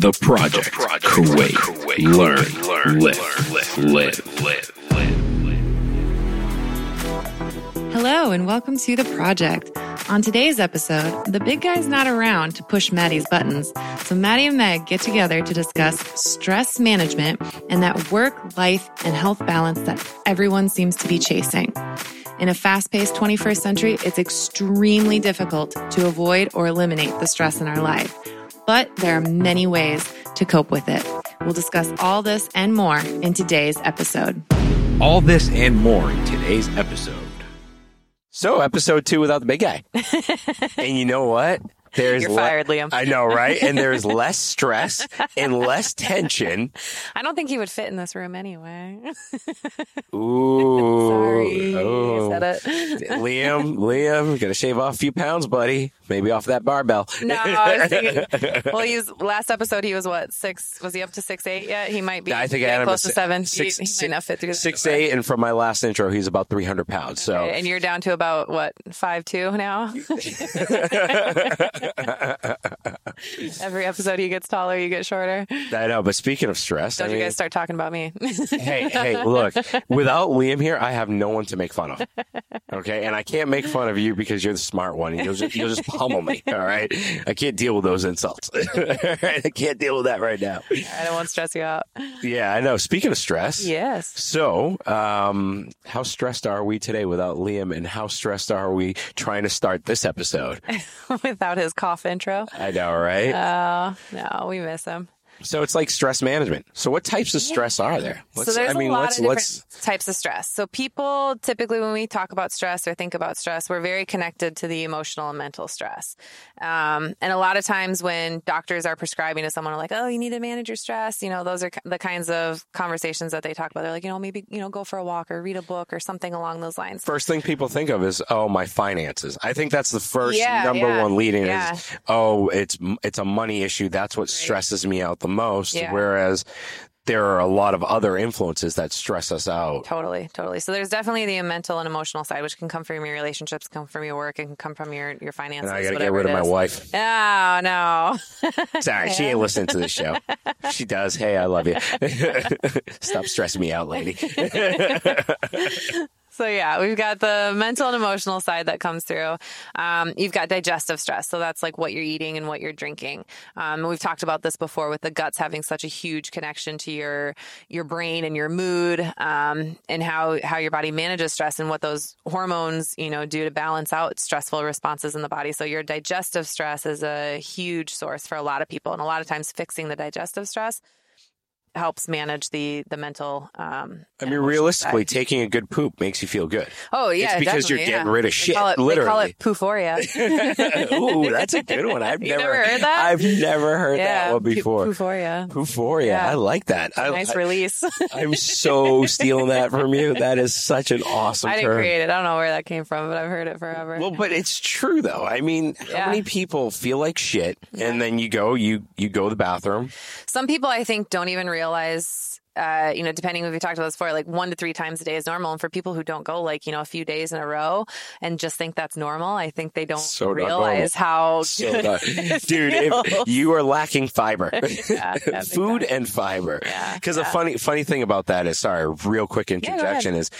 The Project. Kuwait. Learn. learn Live. Live. Live. Hello, and welcome to The Project. On today's episode, the big guy's not around to push Mahdi's buttons, so Maddie and Meg get together to discuss stress management and that work, life, and health balance that everyone seems to be chasing. In a fast paced 21st century, it's extremely difficult to avoid or eliminate the stress in our life. But there are many ways to cope with it. We'll discuss all this and more in today's episode. All this and more in today's episode. So, episode two without the big guy. and you know what? There's You're fired, Liam. I know, right? And there's less stress and less tension. I don't think he would fit in this room anyway. Ooh. Sorry. Oh. Said it. Oh. Liam, Liam, gotta shave off a few pounds, buddy. Maybe off that barbell. No, I was thinking. Well, he was last episode. He was what six? Was he up to six eight yet? He might be. I think I getting had him close to seven. six- he, he six- might not fit through Six eight, and from my last intro, he's about three hundred pounds. So And you're down to about what five two now. Every episode he gets taller, you get shorter. I know. But speaking of stress, Don't I you mean, guys start talking about me? hey, hey, look, without Liam here, I have no one to make fun of. Okay. And I can't make fun of you because you're the smart one. You'll just, you'll just pummel me. All right. I can't deal with those insults. I can't deal with that right now. I don't want to stress you out. Yeah, I know. Speaking of stress. Yes. So, um, how stressed are we today without Liam? And how stressed are we trying to start this episode? Without his cough intro. I know, right? Oh no, we miss him. So it's like stress management. So what types of stress are there? so there's I mean, a lot let's, of different let's, types of stress. So people typically, when we talk about stress or think about stress, we're very connected to the emotional and mental stress. Um, and a lot of times when doctors are prescribing to someone like, "Oh, you need to manage your stress," you know, those are the kinds of conversations that they talk about. They're like, you know, maybe you know, go for a walk or read a book or something along those lines. first thing people think of is, oh, my finances. I think that's the first Yeah, number yeah, one leading yeah. is, oh, it's it's a money issue. That's what stresses me out the most. Yeah. Whereas there are a lot of other influences that stress us out. Totally, totally. So there's definitely the mental and emotional side, which can come from your relationships, come from your work, and can come from your your finances. And I got to get rid of my wife. Oh no. Sorry, she ain't listening to this show. She does. Hey, I love you. Stop stressing me out, lady. So yeah, we've got the mental and emotional side that comes through. Um, you've got digestive stress, so that's like what you're eating and what you're drinking. Um, we've talked about this before with the guts having such a huge connection to your your brain and your mood, um, and how how your body manages stress and what those hormones you know do to balance out stressful responses in the body. So your digestive stress is a huge source for a lot of people, and a lot of times fixing the digestive stress helps manage the the mental. Um, I mean, realistically, side. taking a good poop makes you feel good. Oh yeah, It's because you're getting yeah. rid of They shit, Call it, They call literally. it pooforia. Ooh, that's a good one. I've never, never heard that? I've never heard yeah, that one before. Pooforia. Pooforia. Yeah. I like that. I, Nice I, release. I'm so stealing that from you. That is such an awesome I didn't term. create it. I don't know where that came from, but I've heard it forever. Well, but it's true though. I mean, how many people feel like shit and then you go, you you go to the bathroom. Some people, I think, don't even realize. Realize, uh, you know, depending on if we talked about this before, like one to three times a day is normal. And for people who don't go like, you know, a few days in a row and just think that's normal, I think they don't So realize how So dude, if you are lacking fiber, yeah, food and fiber. Yeah, Because a funny funny thing about that is, sorry, real quick interjection is,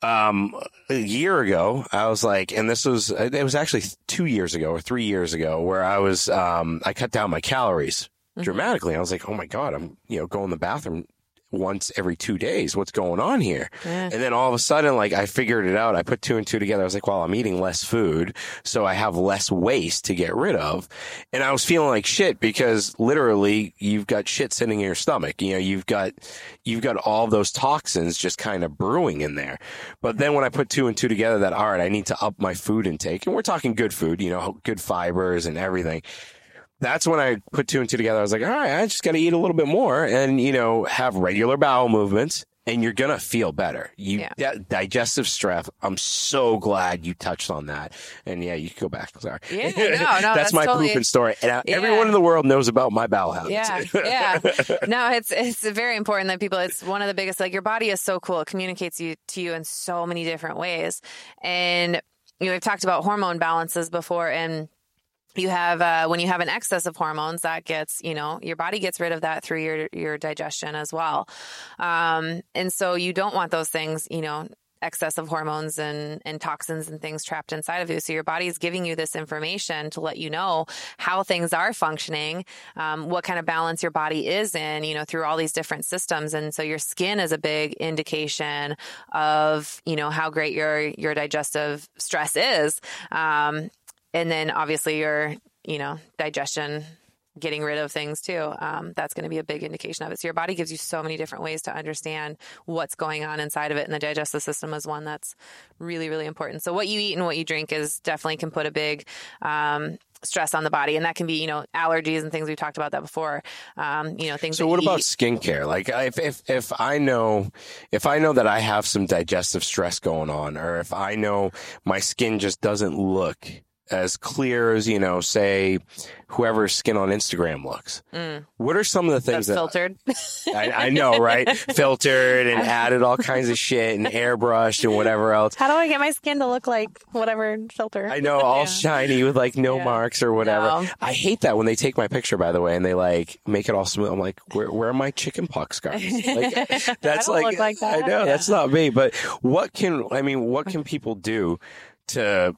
um, a year ago, I was like, and this was it was actually two years ago or three years ago, where I was, um, I cut down my calories Mm-hmm. dramatically. I was like, oh my god, I'm you know going to the bathroom once every two days. What's going on here? Yeah. And then all of a sudden, like I figured it out. I put two and two together. I was like, well, I'm eating less food, so I have less waste to get rid of. And I was feeling like shit because literally you've got shit sitting in your stomach. You know, you've got, you've got all those toxins just kind of brewing in there. But then when I put two and two together that, all right, I need to up my food intake and we're talking good food, you know, good fibers and everything that's when I put two and two together. I was like, all right, I just got to eat a little bit more and, you know, have regular bowel movements and you're going to feel better. You, Yeah. that digestive stress. I'm so glad you touched on that. And yeah, you can go back. Sorry. Yeah, no, no, that's my totally- pooping story. And uh, Yeah. everyone in the world knows about my bowel habits. Yeah, yeah. No, it's it's very important that people. It's one of the biggest. Like your body is so cool. It communicates you to you in so many different ways. And you know, we've talked about hormone balances before, and you have uh, when you have an excess of hormones that gets you know your body gets rid of that through your your digestion as well um, and so you don't want those things you know excess of hormones and, and toxins and things trapped inside of you. So your body is giving you this information to let you know how things are functioning, um, what kind of balance your body is in, you know, through all these different systems. And so your skin is a big indication of, you know, how great your, your digestive stress is. Um, and then obviously your, you know, digestion getting rid of things too. Um, that's going to be a big indication of it. So your body gives you so many different ways to understand what's going on inside of it, and the digestive system is one that's really, really important. So what you eat and what you drink is definitely can put a big um, stress on the body, and that can be you know allergies and things. We've talked about that before. Um, you know things. So what about eat. skincare? Like if if if I know if I know that I have some digestive stress going on, or if I know my skin just doesn't look as clear as you know, say whoever's skin on Instagram looks. Mm. What are some of the things That's that filtered? I, I, know, right? filtered and added all kinds of shit and airbrushed and whatever else. How do I get my skin to look like whatever filter? I know, all yeah. shiny with like no yeah. marks or whatever. No. I hate that when they take my picture, by the way, and they like make it all smooth. I'm like, where, where are my chicken pox scars? Like, that's like, like that. I know yeah. that's not me. But what can I mean? What can people do to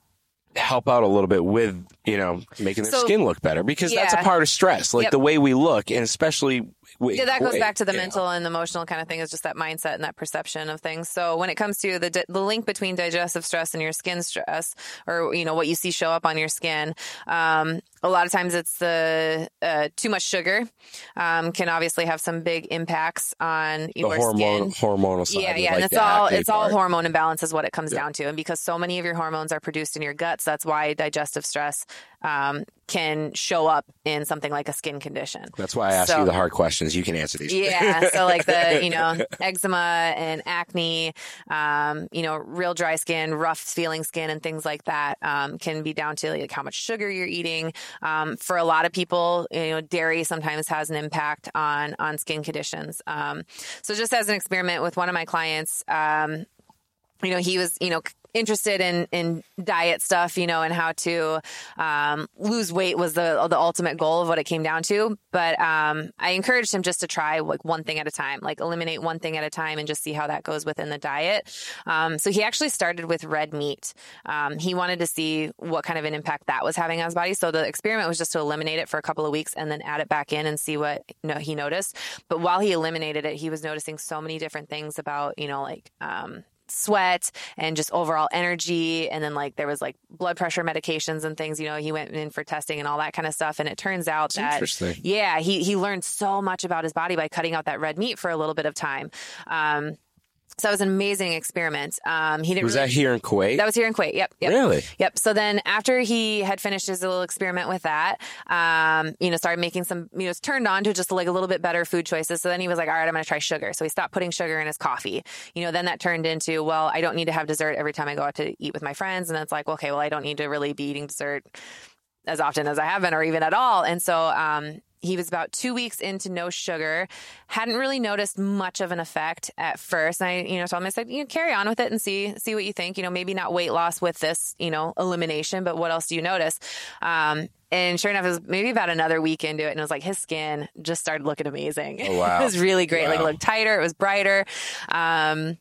help out a little bit with you know making their so, skin look better because yeah. that's a part of stress like yep. the way we look and especially yeah, that goes back to the mental know. and emotional kind of thing is just that mindset and that perception of things. So when it comes to the the link between digestive stress and your skin stress, or you know what you see show up on your skin, um, a lot of times it's the uh, too much sugar um, can obviously have some big impacts on the your hormone, skin. Hormonal side, yeah, yeah, like and it's all it's part. all hormone imbalance is what it comes yeah. down to, and because so many of your hormones are produced in your guts, that's why digestive stress um, can show up in something like a skin condition. That's why I ask so, you the hard questions. You can answer these. Yeah. so like the, you know, eczema and acne, um, you know, real dry skin, rough feeling skin and things like that, um, can be down to like how much sugar you're eating. Um, for a lot of people, you know, dairy sometimes has an impact on, on skin conditions. Um, so just as an experiment with one of my clients, um, you know, he was, you know, interested in in diet stuff, you know, and how to um, lose weight was the the ultimate goal of what it came down to. But um, I encouraged him just to try like one thing at a time, like eliminate one thing at a time, and just see how that goes within the diet. Um, so he actually started with red meat. Um, he wanted to see what kind of an impact that was having on his body. So the experiment was just to eliminate it for a couple of weeks and then add it back in and see what you know, he noticed. But while he eliminated it, he was noticing so many different things about you know like um, sweat and just overall energy. And then like there was like blood pressure medications and things, you know, he went in for testing and all that kind of stuff. And it turns out That's that, yeah, he, he learned so much about his body by cutting out that red meat for a little bit of time. Um, so that was an amazing experiment. Um, he didn't was really, that here in Kuwait? That was here in Kuwait. Yep, yep. Really? Yep. So then after he had finished his little experiment with that, um, you know, started making some, you know, turned on to just like a little bit better food choices. So then he was like, all right, I'm going to try sugar. So he stopped putting sugar in his coffee. You know, then that turned into, well, I don't need to have dessert every time I go out to eat with my friends. And it's like, okay, well, I don't need to really be eating dessert as often as I have been or even at all. And so, um, he was about two weeks into no sugar, hadn't really noticed much of an effect at first. And I, you know, told him, I said, you know, carry on with it and see, see what you think. You know, maybe not weight loss with this, you know, elimination, but what else do you notice? Um, and sure enough, it was maybe about another week into it, and it was like his skin just started looking amazing. Oh, wow. it was really great. Wow. Like it looked tighter, it was brighter. Um,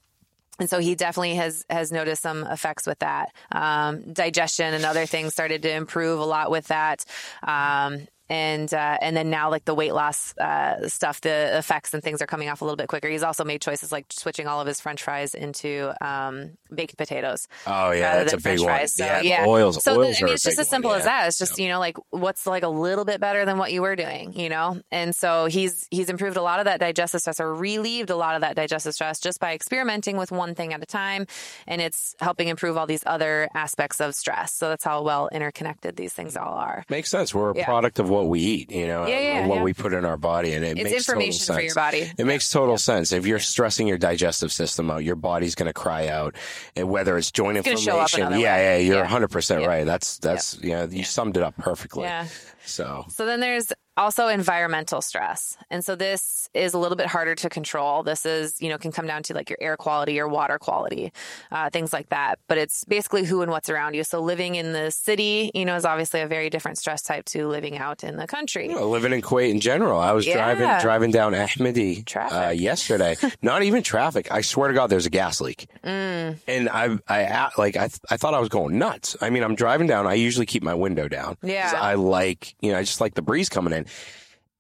and so he definitely has has noticed some effects with that. Um, digestion and other things started to improve a lot with that. Um, and uh, and then now like the weight loss uh, stuff, the effects and things are coming off a little bit quicker. He's also made choices like switching all of his French fries into um, baked potatoes. Oh yeah, that's a big French one. So, yeah, yeah. oils. So oils the, I mean, it's just as simple one, as that. It's just you know like what's like a little bit better than what you were doing, you know. And so he's he's improved a lot of that digestive stress or relieved a lot of that digestive stress just by experimenting with one thing at a time, and it's helping improve all these other aspects of stress. So that's how well interconnected these things all are. Makes sense. We're a yeah. product of what we eat, you know yeah, yeah, what yeah. we put in our body, and it it's makes information total sense. for your body. It makes total sense. If you're stressing your digestive system out, your body's going to cry out, and whether it's joint it's inflammation, yeah, yeah, you're 100 percent right. That's that's you know, you summed it up perfectly. Yeah. So so then there's also environmental stress. And so this is a little bit harder to control. This is, you know, can come down to like your air quality, your water quality, uh, things like that. But it's basically who and what's around you. So living in the city, you know, is obviously a very different stress type to living out in the country. Well, living in Kuwait in general. I was Yeah. driving driving down Ahmadi uh, yesterday. Not even traffic. I swear to God, there's a gas leak, Mm. and I I like I I thought I was going nuts. I mean, I'm driving down. I usually keep my window down. Yeah. I like you know I just like the breeze coming in.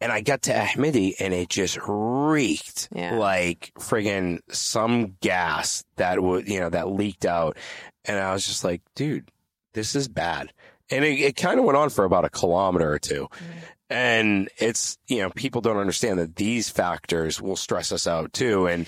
And I got to Ahmadi and it just reeked Yeah. like friggin' some gas that would, you know, that leaked out. And I was just like, dude, this is bad. And it, it kind of went on for about a kilometer or two. Mm-hmm. And it's, you know, people don't understand that these factors will stress us out too. And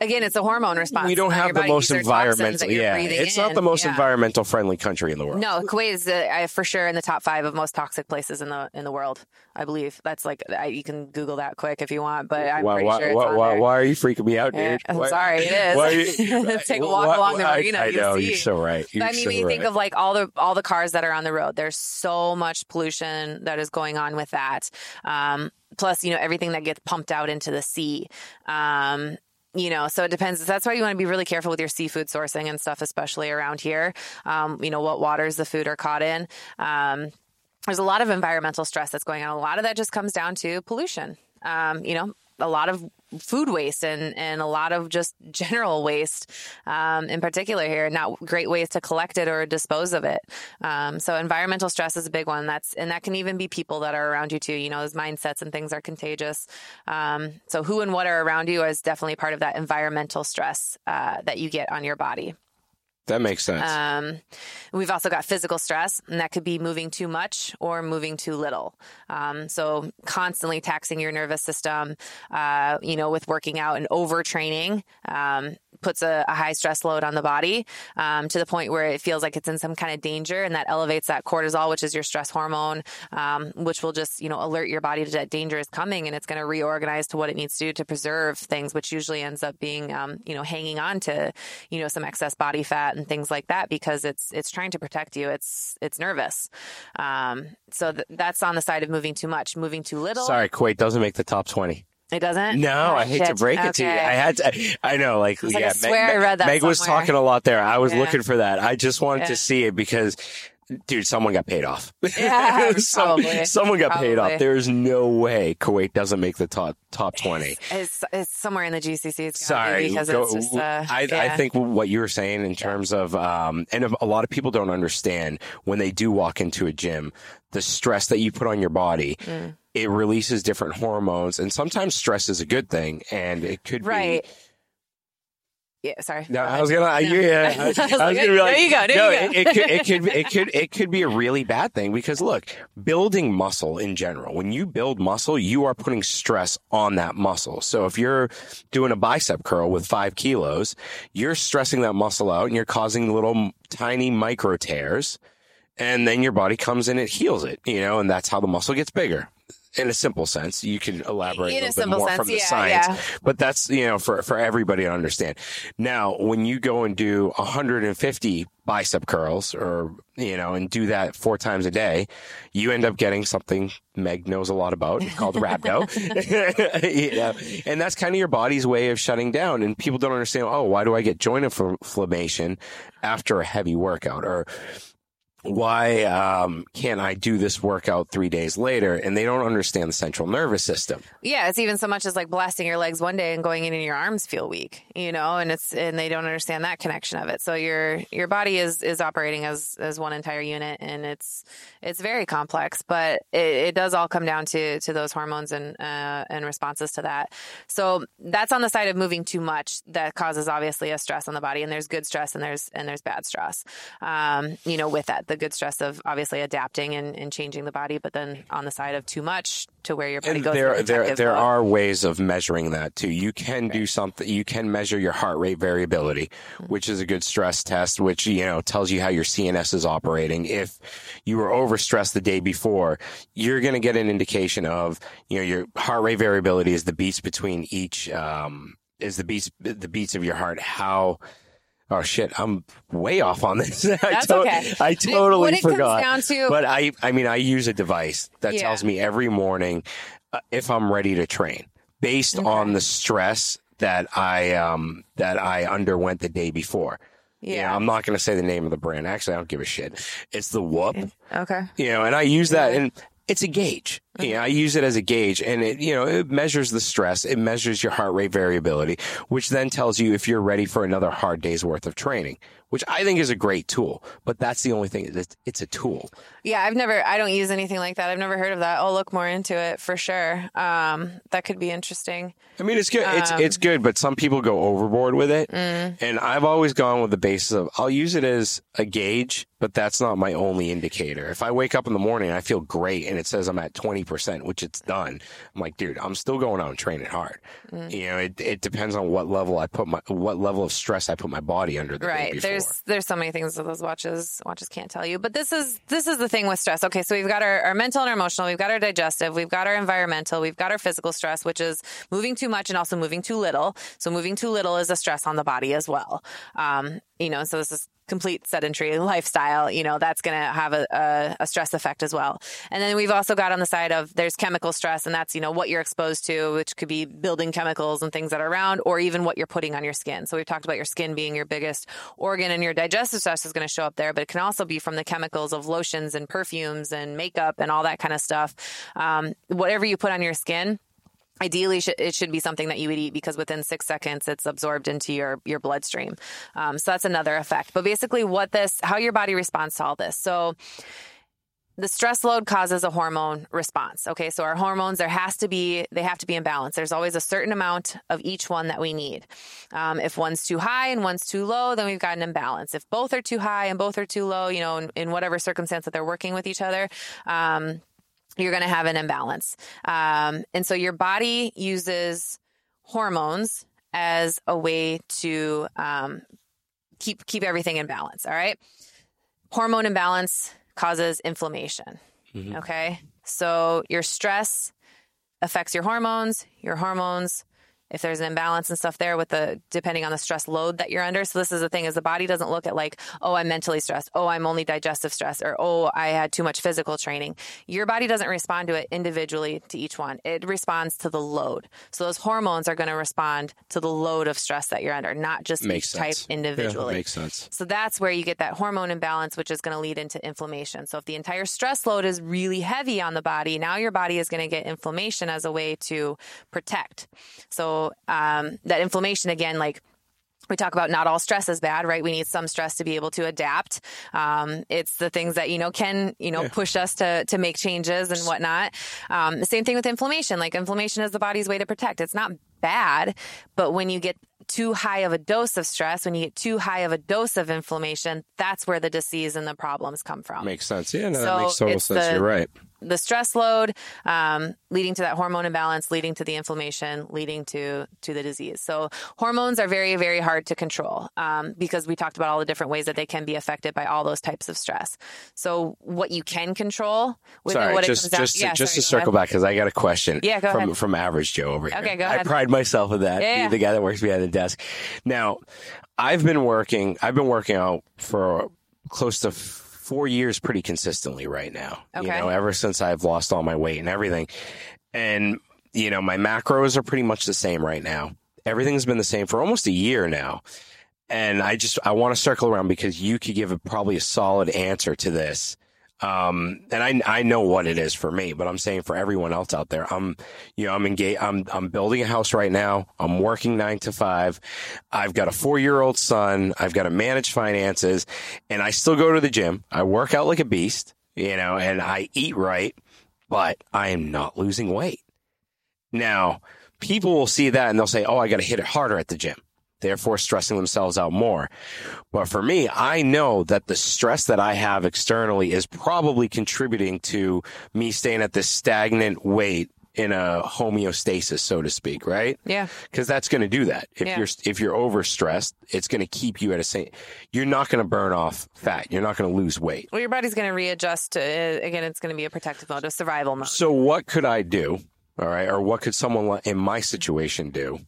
Again, it's a hormone response. we don't have the most environmental, yeah, it's not the most Yeah. environmental friendly country in the world. No, Kuwait is uh, for sure in the top five of most toxic places in the in the world. I believe that's like I, you can Google that quick if you want, but I'm why, pretty why, sure it's why, on why, there. why are you freaking me out, Yeah, dude? I'm Why- sorry, it is. you- Take a walk why- along the marina, I, you'll know see. you're so right. You're I mean, so when you think right. of like all the all the cars that are on the road, there's so much pollution that is going on with that. Um, plus, you know, everything that gets pumped out into the sea. Um, you know, so it depends. That's why you want to be really careful with your seafood sourcing and stuff, especially around here. Um, you know, what waters the food are caught in. Um, there's a lot of environmental stress that's going on. A lot of that just comes down to pollution. Um, you know, a lot of food waste and, and a lot of just general waste, um, in particular here, not great ways to collect it or dispose of it. Um, so environmental stress is a big one. That's, and that can even be people that are around you too. You know, those mindsets and things are contagious. Um, so who and what are around you is definitely part of that environmental stress, uh, that you get on your body. That makes sense. Um, we've also got physical stress, and that could be moving too much or moving too little. Um, so constantly taxing your nervous system, uh, you know, with working out and overtraining, um, puts a, a high stress load on the body um, to the point where it feels like it's in some kind of danger, and that elevates that cortisol, which is your stress hormone, um, which will just you know alert your body that danger is coming, and it's going to reorganize to what it needs to do to preserve things, which usually ends up being um, you know hanging on to you know some excess body fat and things like that because it's it's trying to protect you. It's it's nervous. Um, so th- that's on the side of moving too much, moving too little. Sorry, Kuwait doesn't make the top 20. it doesn't. No, Ah, I hate to break it to you. I had to, I know, like, like, yeah, I swear Meg, I read that Meg was talking a lot there. I was Yeah. looking for that. I just wanted Yeah. to see it because, dude, someone got paid off. Yeah, Some- probably. someone got paid off. There's no way Kuwait doesn't make the top top 20. It's it's somewhere in the GCC. It's Sorry, because go- it's just. Uh, I, yeah. I think what you were saying in terms of, um, and a lot of people don't understand when they do walk into a gym, the stress that you put on your body. Mm. It releases different hormones, and sometimes stress is a good thing, and it could right. be. Yeah. Sorry. No, I was gonna, I, yeah, I, I was I was like, gonna be there like, you go, there no, you go. It, it could, it could, it could, it could be a really bad thing because look, building muscle in general, when you build muscle, you are putting stress on that muscle. So if you're doing a bicep curl with five kilos, you're stressing that muscle out and you're causing little tiny micro tears. And then your body comes in, and it heals it, you know, and that's how the muscle gets bigger. In a simple sense, you can elaborate In a a little bit more sense, from the yeah, science, yeah. but that's you know for for everybody to understand. Now, when you go and do 150 bicep curls, or you know, and do that four times a day, you end up getting something Meg knows a lot about called rhabdo. you know, and that's kind of your body's way of shutting down. And people don't understand. Oh, why do I get joint inflammation after a heavy workout, or why um, can't I do this workout three days later? And they don't understand the central nervous system. Yeah, it's even so much as like blasting your legs one day and going in and your arms feel weak, you know, and it's and they don't understand that connection of it. So your your body is is operating as as one entire unit, and it's it's very complex, but it, it does all come down to to those hormones and uh, and responses to that. So that's on the side of moving too much that causes obviously a stress on the body, and there's good stress and there's and there's bad stress. Um, you know, with that, the good stress of obviously adapting and, and changing the body, but then on the side of too much to where your body And goes. there, there, there mode. are ways of measuring that too. You can do something. You can measure your heart rate variability, Mm-hmm. which is a good stress test, which you know tells you how your CNS is operating. If you were overstressed the day before, you're going to get an indication of you know your heart rate variability is the beats between each um, is the beats the beats of your heart. How Oh shit, I'm way off on this. I That's to- okay. I totally it forgot. to- but I, I mean, I use a device that Yeah. tells me every morning uh, if I'm ready to train, based on the stress that I, um, that I underwent the day before. You know, Yeah. I'm not going to say the name of the brand. Actually, I don't give a shit. It's the Whoop. Okay. You know, and I use that and it's a gauge. You mm-hmm. know, I use it as a gauge and it, you know, it measures the stress. It measures your heart rate variability, which then tells you if you're ready for another hard day's worth of training, which I think is a great tool. But that's the only thing. It's, it's a tool. Yeah, I've never, I don't use anything like that. I've never heard of that. I'll look more into it for sure. Um, that could be interesting. I mean, it's good. It's Um, it's good, but some people go overboard with it. Mm. And I've always gone with the basis of I'll use it as a gauge, but that's not my only indicator. If I wake up in the morning I feel great and it says I'm at 20%, which it's done, I'm like, dude, I'm still going out and training hard. Mm. You know, it, it depends on what level I put my, what level of stress I put my body under the Right. There's there's so many things that those watches watches can't tell you. But this is this is the thing with stress. Okay, so we've got our, our mental and our emotional, we've got our digestive, we've got our environmental, we've got our physical stress, which is moving too much and also moving too little. So moving too little is a stress on the body as well. Um, you know, so this is complete sedentary lifestyle, you know, that's going to have a, a, a stress effect as well. And then we've also got on the side of there's chemical stress, and that's, you know, what you're exposed to, which could be building chemicals and things that are around, or even what you're putting on your skin. So we've talked about your skin being your biggest organ, and your digestive stress is going to show up there, but it can also be from the chemicals of lotions and perfumes and makeup and all that kind of stuff. Um, whatever you put on your skin, Ideally, it should be something that you would eat because within six seconds it's absorbed into your your bloodstream. Um, so that's another effect. But basically, what this, how your body responds to all this. So the stress load causes a hormone response. Okay, so our hormones there has to be they have to be in balance. There's always a certain amount of each one that we need. Um, if one's too high and one's too low, then we've got an imbalance. If both are too high and both are too low, you know, in, in whatever circumstance that they're working with each other. Um, you're going to have an imbalance. Um, and so your body uses hormones as a way to um, keep keep everything in balance. All right. Hormone imbalance causes inflammation. Okay. So your stress affects your hormones. Your hormones if there's an imbalance and stuff there with the depending on the stress load that you're under. So this is the thing is the body doesn't look at like, oh, I'm mentally stressed, oh, I'm only digestive stress, or oh, I had too much physical training. Your body doesn't respond to it individually to each one. It responds to the load. So those hormones are going to respond to the load of stress that you're under, not just Makes each type sense. individually. Yeah, makes sense. So that's where you get that hormone imbalance, which is going to lead into inflammation. So if the entire stress load is really heavy on the body, now your body is going to get inflammation as a way to protect. So um, that inflammation, again, like we talk about not all stress is bad, right? We need some stress to be able to adapt. Um, it's the things that, you know, can, you know, push us to, to make changes and whatnot. Um, the same thing with inflammation. Like inflammation is the body's way to protect. It's not bad, but when you get too high of a dose of stress, when you get too high of a dose of inflammation, that's where the disease and the problems come from Makes sense. Yeah, no, So that makes total sense. the- You're right. the stress load um, leading to that hormone imbalance leading to the inflammation leading to to the disease so hormones are very very hard to control um, because we talked about all the different ways that they can be affected by all those types of stress so what you can control within Sorry, what just it comes down just yeah, just sorry, to circle ahead. back because I got a question. Yeah, go from ahead. from Average Joe over here. Okay, go ahead. I pride myself in that. Yeah, yeah. the guy that works behind the desk. Now, I've been working. I've been working out for close to four years, pretty consistently right now. Okay. You know, ever since I've lost all my weight and everything, and you know, my macros are pretty much the same right now. Everything's been the same for almost a year now. And I just I want to circle around because you could give a, probably a solid answer to this. Um, and I I know what it is for me, but I'm saying for everyone else out there, I'm you know I'm engaged. I'm I'm building a house right now. I'm working nine to five. I've got a four year old son. I've got to manage finances, and I still go to the gym. I work out like a beast, you know, and I eat right, but I am not losing weight. Now, people will see that and they'll say, "Oh, I got to hit it harder at the gym." Therefore, stressing themselves out more. But for me, I know that the stress that I have externally is probably contributing to me staying at this stagnant weight in a homeostasis, so to speak, right? yeah Because that's going to do that. If Yeah. you're if you're overstressed, it's going to keep you at a same. You're not going to burn off fat. You're not going to lose weight. well your body's going to readjust to again it's going to be a protective mode a survival mode So what could I do? All right, or what could someone in my situation do?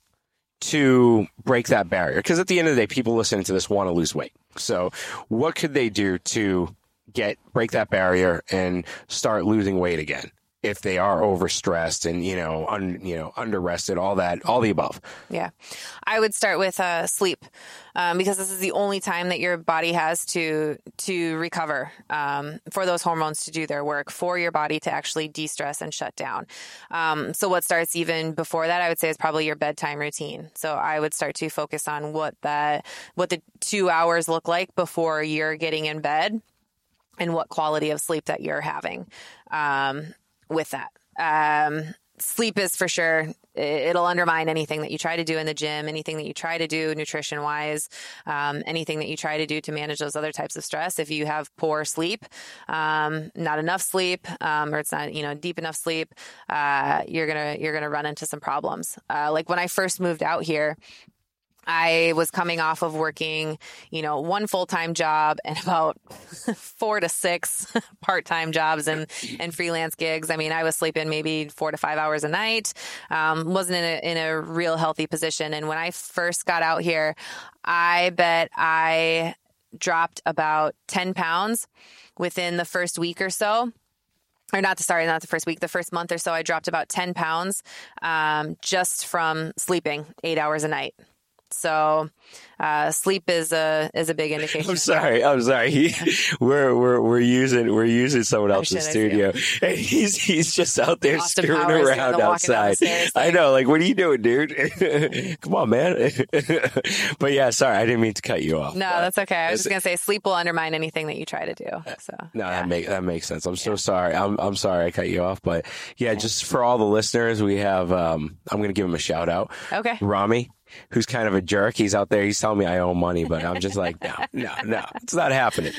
To break that barrier? Because at the end of the day, people listening to this want to lose weight. So, what could they do to get break that barrier and start losing weight again? If they are overstressed and you know, un, you know, under rested, all that, all the above. Yeah, I would start with uh, sleep um, because this is the only time that your body has to to recover um, for those hormones to do their work for your body to actually de-stress and shut down. Um, so what starts even before that, I would say, is probably your bedtime routine. So I would start to focus on what that what the two hours look like before you're getting in bed and what quality of sleep that you're having um, with that. Um, sleep is for sure. It'll undermine anything that you try to do in the gym anything that you try to do nutrition wise um, anything that you try to do to manage those other types of stress. If you have poor sleep um, not enough sleep um, or it's not you know deep enough sleep uh, you're gonna you're gonna run into some problems. Uh, like when i first moved out here I was coming off of working, you know, one full time job and about four to six part time jobs and, and freelance gigs. I mean, I was sleeping maybe four to five hours a night. Um, wasn't in a, in a real healthy position. And when I first got out here, I bet I dropped about 10 pounds within the first week or so or not sorry not the first week the first month or so i dropped about 10 pounds um, just from sleeping eight hours a night so uh, sleep is a is a big indication. I'm sorry. I'm sorry. He, we're we're we're using we're using someone else's studio, and he's he's just out there Austin screwing Powers around outside. I know. Like, what are you doing, dude? Come on, man. but yeah, sorry, I didn't mean to cut you off. No, that's okay. I was just gonna say sleep will undermine anything that you try to do. So no, yeah. that make that makes sense. I'm so yeah. sorry. I'm I'm sorry I cut you off, but yeah, yeah, just for all the listeners, we have. um I'm gonna give him a shout out. Okay, Rami who's kind of a jerk. He's out there. He's telling me I owe money, but I'm just like, no, no, no, it's not happening.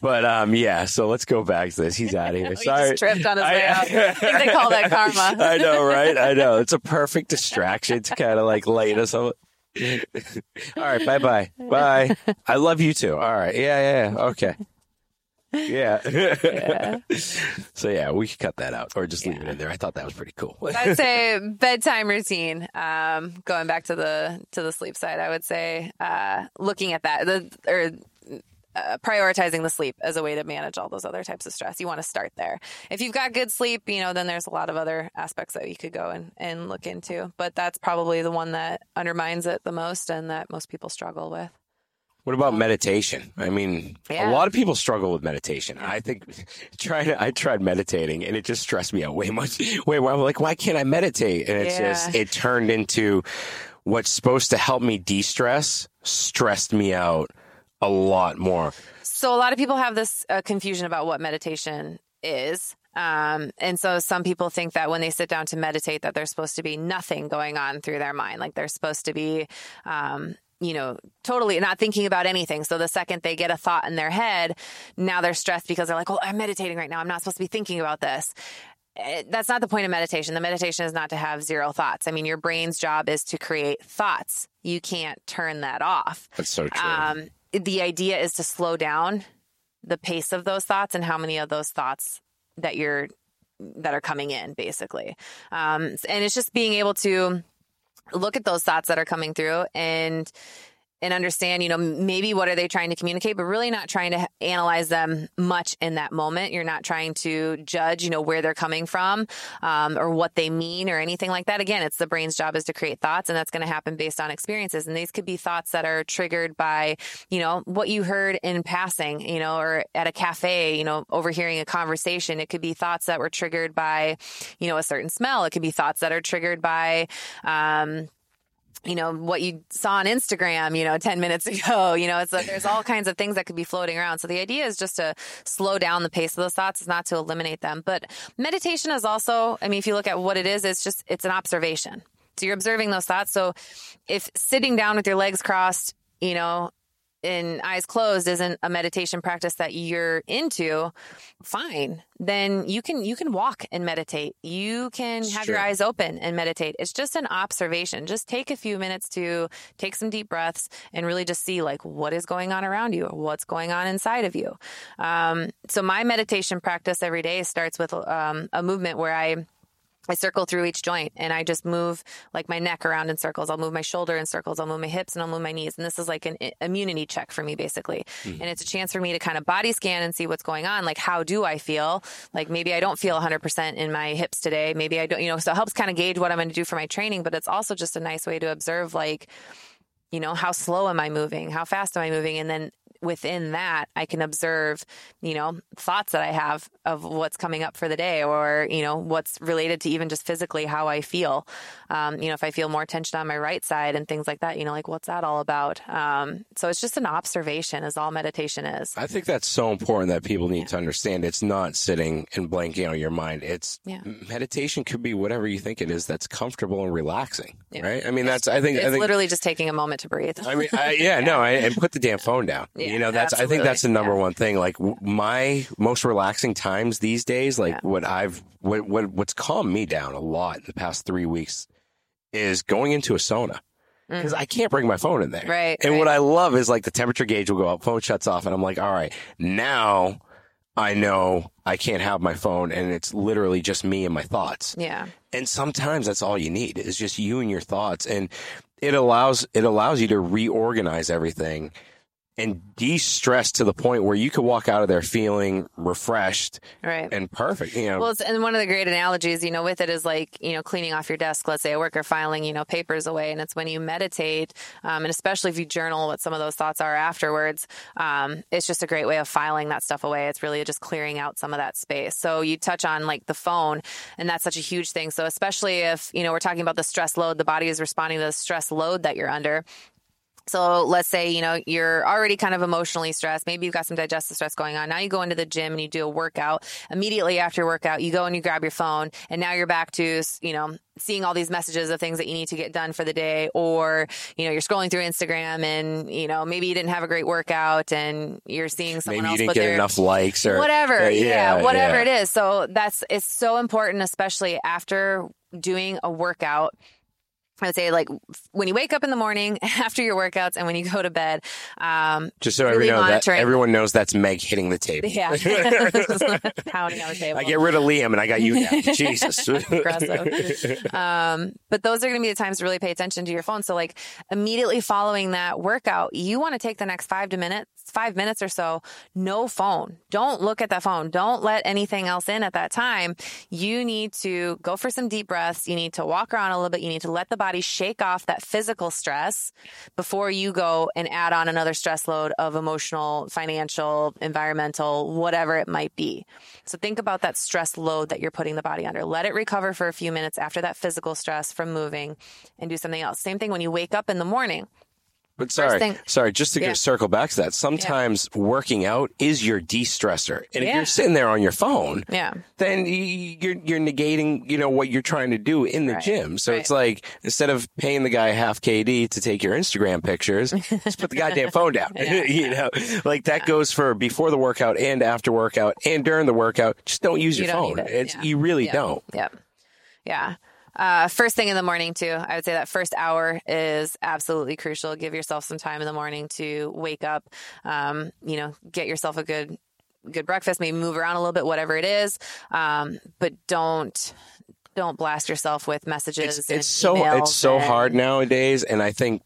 But um, yeah. So let's go back to this. He's out of here. Sorry, he tripped on his way out. I think they call that karma. I know, right? I know. It's a perfect distraction to kind of like light us up. All right, bye bye. Bye. I love you too. All right. Yeah, yeah, yeah. Okay yeah. yeah. so yeah, we could cut that out or just leave yeah. it in there. I thought that was pretty cool. I'd say bedtime routine. Um, going back to the to the sleep side, I would say uh, looking at that the or uh, prioritizing the sleep as a way to manage all those other types of stress. You want to start there. If you've got good sleep, you know, then there's a lot of other aspects that you could go and, and look into. But that's probably the one that undermines it the most and that most people struggle with. What about meditation? I mean, yeah. a lot of people struggle with meditation. I think trying to, I tried meditating and it just stressed me out way much. Way more. I'm like, why can't I meditate? And it's yeah. just, it turned into what's supposed to help me de-stress, stressed me out a lot more. So a lot of people have this uh, confusion about what meditation is. Um, and so some people think that when they sit down to meditate, that there's supposed to be nothing going on through their mind. Like they're supposed to be, um, you know, totally not thinking about anything. So the second they get a thought in their head, now they're stressed because they're like, well, I'm meditating right now. I'm not supposed to be thinking about this. Eh, that's not the point of meditation. The meditation is not to have zero thoughts. I mean, your brain's job is to create thoughts. You can't turn that off. That's so true. Um, the idea is to slow down the pace of those thoughts and how many of those thoughts that you're that are coming in, basically. Um, and it's just being able to look at those thoughts that are coming through and and understand, you know, maybe what are they trying to communicate, but really not trying to analyze them much in that moment. You're not trying to judge, you know, where they're coming from um, or what they mean or anything like that. Again, it's the brain's job is to create thoughts, and that's going to happen based on experiences. And these could be thoughts that are triggered by, you know, what you heard in passing, you know, or at a cafe, you know, overhearing a conversation. It could be thoughts that were triggered by, you know, a certain smell. It could be thoughts that are triggered by, um, you know, what you saw on Instagram, you know, 10 minutes ago, you know, it's like there's all kinds of things that could be floating around. So the idea is just to slow down the pace of those thoughts. is not to eliminate them. But meditation is also, I mean, if you look at what it is, it's just, it's an observation. So you're observing those thoughts. So if sitting down with your legs crossed, you know, in eyes closed isn't a meditation practice that you're into, fine. Then you can you can walk and meditate. You can have your eyes open and meditate. It's just an observation. Just take a few minutes to take some deep breaths and really just see like what is going on around you or what's going on inside of you. Um, so my meditation practice every day starts with um, a movement where I I circle through each joint and I just move like my neck around in circles. I'll move my shoulder in circles. I'll move my hips and I'll move my knees. And this is like an immunity check for me, basically. Mm-hmm. And it's a chance for me to kind of body scan and see what's going on. Like, how do I feel? Like, maybe I don't feel 100% in my hips today. Maybe I don't, you know, so it helps kind of gauge what I'm going to do for my training. But it's also just a nice way to observe, like, you know, how slow am I moving? How fast am I moving? And then within that, I can observe, you know, thoughts that I have of what's coming up for the day or, you know, what's related to even just physically how I feel. Um, you know, if I feel more tension on my right side and things like that, you know, like what's that all about? Um, so it's just an observation is all meditation is. I think that's so important that people need yeah. to understand. It's not sitting and blanking on your mind. It's yeah. meditation could be whatever you think it is that's comfortable and relaxing, yeah. right? I mean, that's, I think, it's I think, literally just taking a moment to breathe. I mean, I, yeah, no, I, and put the damn phone down. Yeah you know, that's absolutely. I think that's the number yeah. one thing. Like w- my most relaxing times these days, like yeah. what I've what, what what's calmed me down a lot in the past three weeks is going into a sauna because mm. I can't bring my phone in there. Right. And right. what I love is like the temperature gauge will go up, phone shuts off, and I'm like, all right, now I know I can't have my phone and it's literally just me and my thoughts. Yeah. And sometimes that's all you need is just you and your thoughts. And it allows, it allows you to reorganize everything and de-stress to the point where you could walk out of there feeling refreshed right. and perfect. You know, well, and one of the great analogies, you know, with it is like, you know, cleaning off your desk, let's say a worker filing, you know, papers away. And it's when you meditate, um, and especially if you journal what some of those thoughts are afterwards, um, it's just a great way of filing that stuff away. It's really just clearing out some of that space. So you touch on like the phone, and that's such a huge thing. So especially if, you know, we're talking about the stress load, the body is responding to the stress load that you're under so let's say, you know, you're already kind of emotionally stressed. Maybe you've got some digestive stress going on. Now you go into the gym and you do a workout. Immediately after your workout, you go and you grab your phone and now you're back to, you know, seeing all these messages of things that you need to get done for the day or you know you're scrolling through instagram and you know maybe you didn't have a great workout and you're seeing someone maybe else you didn't get their, enough likes or whatever yeah, yeah, whatever yeah. it is so that's it's so important especially after doing a workout I would say like when you wake up in the morning after your workouts and when you go to bed. Um, Just so really everyone, that, everyone knows that's Meg hitting the table. Yeah. Pounding on the table. I get rid of Liam and I got you now. Jesus. Aggressive. Um, but those are going to be the times to really pay attention to your phone. So like immediately following that workout, you want to take the next five to minutes, five minutes or so, no phone. Don't look at that phone. Don't let anything else in at that time. You need to go for some deep breaths. You need to walk around a little bit. You need to let the body shake off that physical stress before you go and add on another stress load of emotional, financial, environmental, whatever it might be. So think about that stress load that you're putting the body under. Let it recover for a few minutes after that physical stress from moving and do something else. Same thing when you wake up in the morning. But sorry, thing, sorry, just to yeah. circle back to that. Sometimes yeah. working out is your de-stressor. And yeah. if you're sitting there on your phone, yeah. then you're, you're negating, you know, what you're trying to do in the right. gym. So right. it's like, instead of paying the guy half KD to take your Instagram pictures, just put the goddamn phone down. you know, like that goes for before the workout and after workout and during the workout. Just don't use you your phone. It. It's, you really don't. Yep. Yeah. Uh, first thing in the morning too. I would say that first hour is absolutely crucial. Give yourself some time in the morning to wake up. Um, you know, get yourself a good good breakfast. Maybe move around a little bit, whatever it is. Um, but don't don't blast yourself with messages. It's, it's so it's so and, hard nowadays, and I think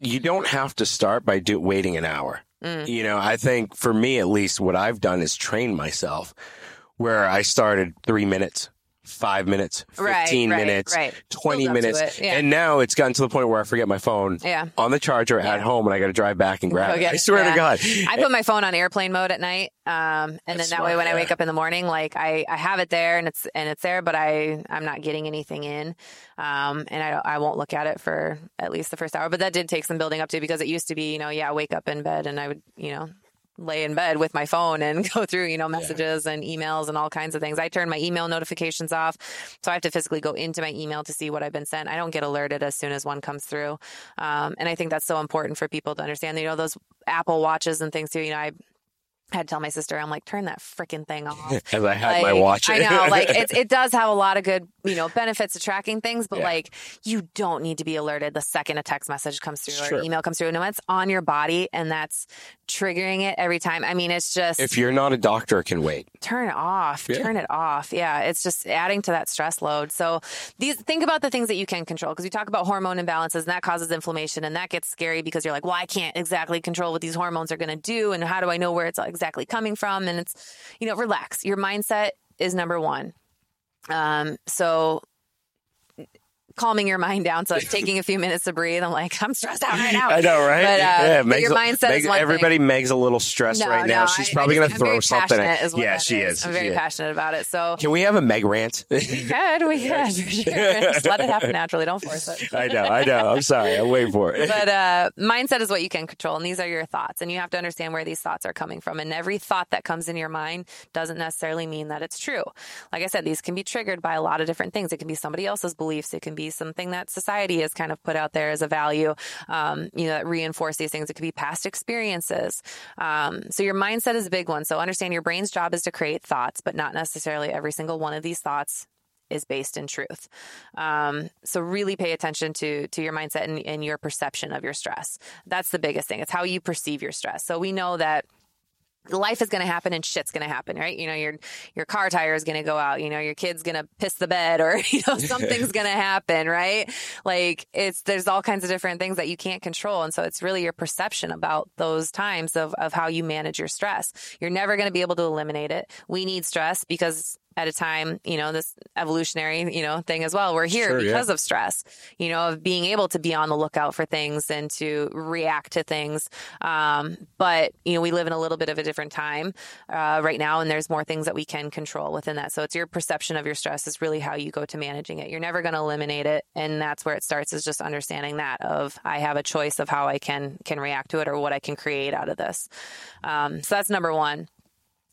you don't have to start by do, waiting an hour. Mm. You know, I think for me at least, what I've done is train myself where I started three minutes five minutes, 15 right, minutes, right. 20 minutes. Yeah. And now it's gotten to the point where I forget my phone yeah. on the charger yeah. at home and I got to drive back and grab it. I swear to God. I put my phone on airplane mode at night. Um, and That's then that smart, way when I wake up in the morning, like I, I have it there and it's, and it's there, but I, I'm not getting anything in. Um, and I, I won't look at it for at least the first hour, but that did take some building up to because it used to be, you know, yeah, I wake up in bed and I would, you know, lay in bed with my phone and go through, you know, messages yeah. and emails and all kinds of things. I turn my email notifications off. So I have to physically go into my email to see what I've been sent. I don't get alerted as soon as one comes through. Um, and I think that's so important for people to understand. You know, those Apple watches and things too, you know, I I had to tell my sister, I'm like, turn that freaking thing off. As I had like, my watch. I know, like it, it does have a lot of good you know, benefits of tracking things, but Yeah. like you don't need to be alerted the second a text message comes through or Sure. an email comes through. No, it's on your body and that's triggering it every time. I mean, it's just If you're not a doctor, it can wait. turn it off Yeah. turn it off yeah it's just adding to that stress load so these think about the things that you can control because we talk about hormone imbalances and that causes inflammation and that gets scary because you're like well i can't exactly control what these hormones are going to do and how do i know where it's exactly coming from and it's you know relax. Your mindset is number one. Um so calming your mind down so taking a few minutes to breathe i'm like i'm stressed out right now I know, right? but, uh, yeah, but your a- mindset is one thing. everybody. Meg's a little stressed No, right now. no, She's I- probably going to throw something. At, is yeah, she is. I'm very is. passionate about it. So Can we have a Meg rant? we could, we could, sure. Just let it happen naturally. Don't force it. I know, I know. I'm sorry. I'm waiting for it. But uh, mindset is what you can control, and these are your thoughts, and you have to understand where these thoughts are coming from. And every thought that comes in your mind doesn't necessarily mean that it's true. Like I said, these can be triggered by a lot of different things. It can be somebody else's beliefs. It can be something that society has kind of put out there as a value, um, you know, that reinforce these things. It could be past experiences. Um, so your mindset is a big one. So understand your brain's job is to create thoughts, but not necessarily every single one of these thoughts is based in truth. Um, so really pay attention to to your mindset and, and your perception of your stress. That's the biggest thing. It's how you perceive your stress. So we know that life is going to happen and shit's going to happen, right? You know, your your car tire is going to go out. You know, your kid's going to piss the bed, or you know, something's going to happen, right? Like it's there's all kinds of different things that you can't control, and so it's really your perception about those times of of how you manage your stress. You're never going to be able to eliminate it. We need stress because at a time, you know, this evolutionary, you know, thing as well. We're here Sure, yeah. because of stress, you know, of being able to be on the lookout for things and to react to things. Um, but, you know, we live in a little bit of a different time, uh, right now, and there's more things that we can control within that. So it's your perception of your stress is really how you go to managing it. You're never going to eliminate it. And that's where it starts is just understanding that of I have a choice of how I can, can react to it or what I can create out of this. Um, so that's number one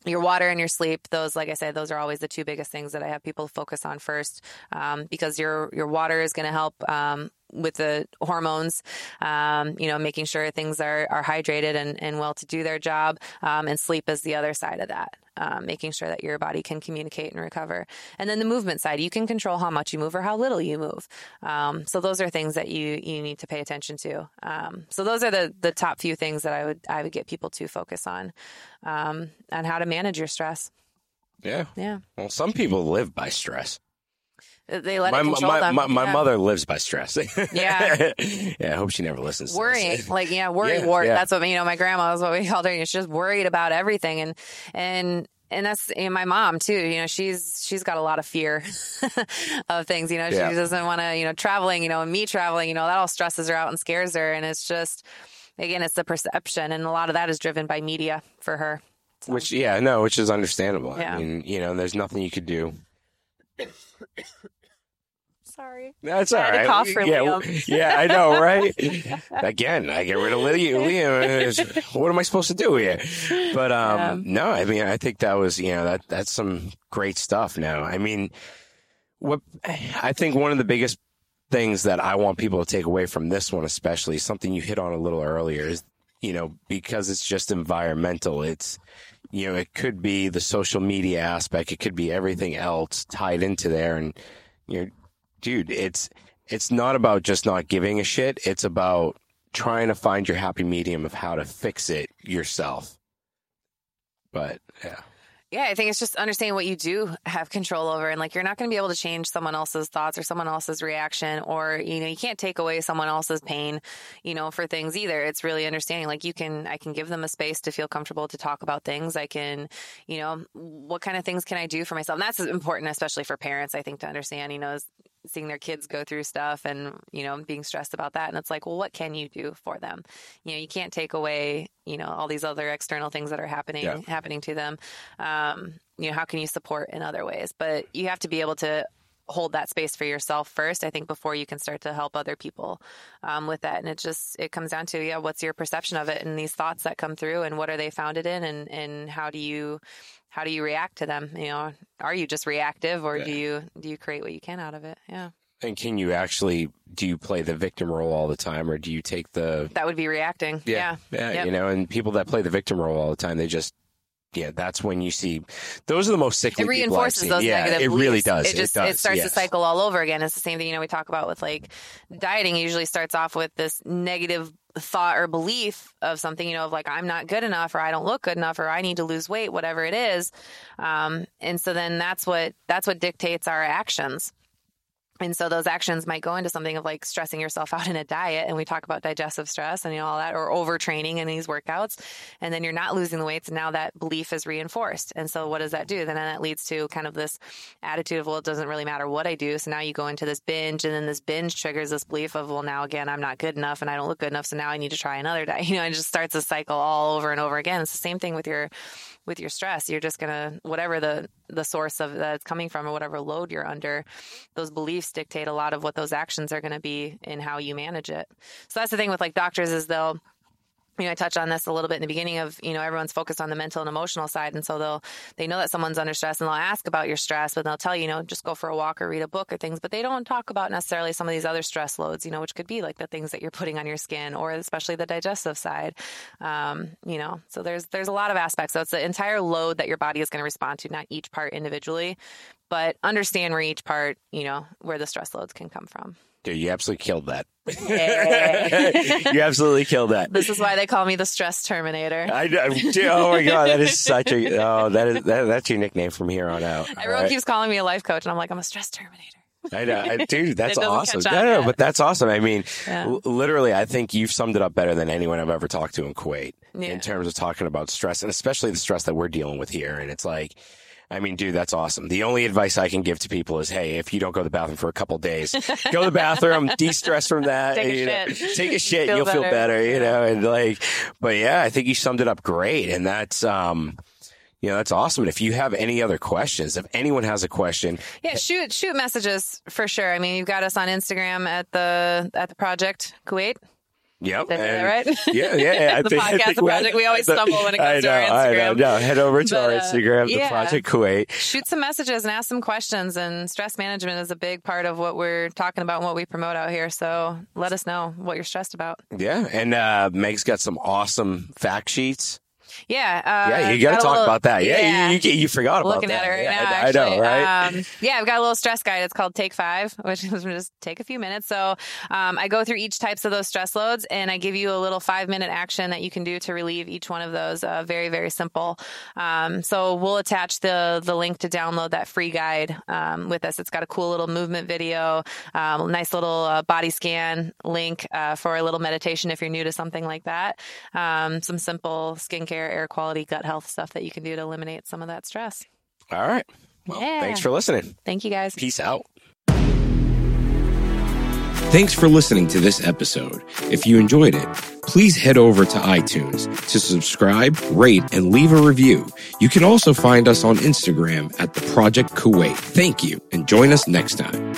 your water and your sleep those like i said those are always the two biggest things that i have people focus on first um, because your your water is going to help um, with the hormones um, you know making sure things are, are hydrated and, and well to do their job um, and sleep is the other side of that um, making sure that your body can communicate and recover. And then the movement side you can control how much you move or how little you move. Um, so those are things that you you need to pay attention to. Um, so those are the the top few things that i would i would get people to focus on um, on how to manage your stress. Yeah. yeah. Well, some people live by stress. They let My, it control my, them my, my Yeah. mother lives by stress. Yeah. yeah. I hope she never listens. worrying like yeah worry Yeah, ward yeah. that's what you know my grandma was what we called her she's just worried about everything and and and that's and my mom too you know she's she's got a lot of fear of things you know Yeah. she doesn't want to you know traveling you know and me traveling you know that all stresses her out and scares her and it's just again it's the perception and a lot of that is driven by media for her Which, yeah, no, which is understandable. Yeah. I mean, you know, there's nothing you could do. Sorry That's all right. cough for yeah, Liam. yeah, I know, right? Again, I get rid of Liam. Liam, what am I supposed to do here? But um, no, I mean, I think that was, you know, that that's some great stuff. Now, I mean, what I think one of the biggest things that I want people to take away from this one, especially something you hit on a little earlier, is you know because it's just environmental. It's you know, it could be the social media aspect. It could be everything else tied into there. And, you know, dude, it's, it's not about just not giving a shit. It's about trying to find your happy medium of how to fix it yourself. But yeah. Yeah, I think it's just understanding what you do have control over. And like, you're not going to be able to change someone else's thoughts or someone else's reaction, or, you know, you can't take away someone else's pain, you know, for things either. It's really understanding like you can, I can give them a space to feel comfortable to talk about things. I can, you know, what kind of things can I do for myself? And that's important, especially for parents, I think, to understand, you know, is seeing their kids go through stuff and, you know, being stressed about that. And it's like, well, what can you do for them? You know, you can't take away, you know, all these other external things that are happening, Yeah. happening to them. Um, you know, how can you support in other ways? But you have to be able to hold that space for yourself first, I think, before you can start to help other people um, with that. And it just, it comes down to, yeah, what's your perception of it and these thoughts that come through and what are they founded in and, and how do you, how do you react to them? You know, are you just reactive or do you, do you create what you can out of it? Yeah. And can you actually, do you play the victim role all the time or do you take the, That would be reacting. Yeah. yeah, Yep. you know, and people that play the victim role all the time, they just yeah, that's when you see those are the most sickly. It reinforces those yeah, negative It beliefs. really does. It just does, it starts yes. the cycle all over again. It's the same thing, you know, we talk about with like dieting usually starts off with this negative thought or belief of something, you know, of like I'm not good enough or I don't look good enough or I need to lose weight, whatever it is. Um, and so then that's what that's what dictates our actions. And so those actions might go into something of like stressing yourself out in a diet. And we talk about digestive stress and you know, all that or overtraining in these workouts. And then you're not losing the weights. And now that belief is reinforced. And so what does that do? Then that leads to kind of this attitude of, well, it doesn't really matter what I do. So now you go into this binge and then this binge triggers this belief of, well, now again, I'm not good enough and I don't look good enough. So now I need to try another diet. You know, it just starts a cycle all over and over again. It's the same thing with your, with your stress. You're just to, whatever the, the source of that's coming from or whatever load you're under, those beliefs dictate a lot of what those actions are going to be and how you manage it. So that's the thing with like doctors is they'll, you know, I touched on this a little bit in the beginning of, you know, everyone's focused on the mental and emotional side. And so they'll, they know that someone's under stress and they'll ask about your stress, but they'll tell you, you know, just go for a walk or read a book or things, but they don't talk about necessarily some of these other stress loads, you know, which could be like the things that you're putting on your skin or especially the digestive side. Um, you know, so there's, there's a lot of aspects. So it's the entire load that your body is going to respond to, not each part individually, but understand where each part, you know, where the stress loads can come from. Dude, you absolutely killed that. Hey. you absolutely killed that. This is why they call me the stress terminator. I, know. Oh my god, that is such a oh that is that, that's your nickname from here on out. Everyone right? keeps calling me a life coach, and I'm like, I'm a stress terminator. I know, I, dude. That's awesome. catch No, on no, but that's awesome. I mean, Yeah. l- literally, I think you've summed it up better than anyone I've ever talked to in Kuwait Yeah. in terms of talking about stress, and especially the stress that we're dealing with here. And it's like. I mean, dude, that's awesome. The only advice I can give to people is, hey, if you don't go to the bathroom for a couple days, go to the bathroom, de-stress from that. Take a know, shit. take a shit, Feel you'll feel better. better, you know, and like, but yeah, I think you summed it up great. And that's, um, you know, that's awesome. And if you have any other questions, if anyone has a question, Yeah, shoot shoot messages for sure. I mean, you've got us on Instagram at the at the project Kuwait. Yep. That and- right? Yeah, yeah. I The think, I podcast, think the project, we always stumble when it comes I to our know, I know, Instagram. no, head over to But, our uh, Instagram, the yeah. Project Kuwait. Shoot some messages and ask some questions. And stress management is a big part of what we're talking about and what we promote out here. So let us know what you're stressed about. Yeah, and uh, Meg's got some awesome fact sheets. Yeah, uh, Yeah, you got to talk little- about that. Yeah, yeah. You, you, you forgot about looking that. at it right yeah, now. I, I know, right? Um, yeah, I've got a little stress guide. It's called Take Five, which is just take a few minutes. So um, I go through each types of those stress loads, and I give you a little five minute action that you can do to relieve each one of those. Uh, very very simple. Um, so we'll attach the the link to download that free guide um, with us. It's got a cool little movement video, um, nice little uh, body scan link uh, for a little meditation if you're new to something like that. Um, some simple skincare, air quality, gut health stuff that you can do to eliminate some of that stress. All right. Well, Yeah. thanks for listening. Thank you guys. Peace out. Thanks for listening to this episode. If you enjoyed it, please head over to iTunes to subscribe, rate, and leave a review. You can also find us on Instagram at the Project Kuwait. Thank you and join us next time.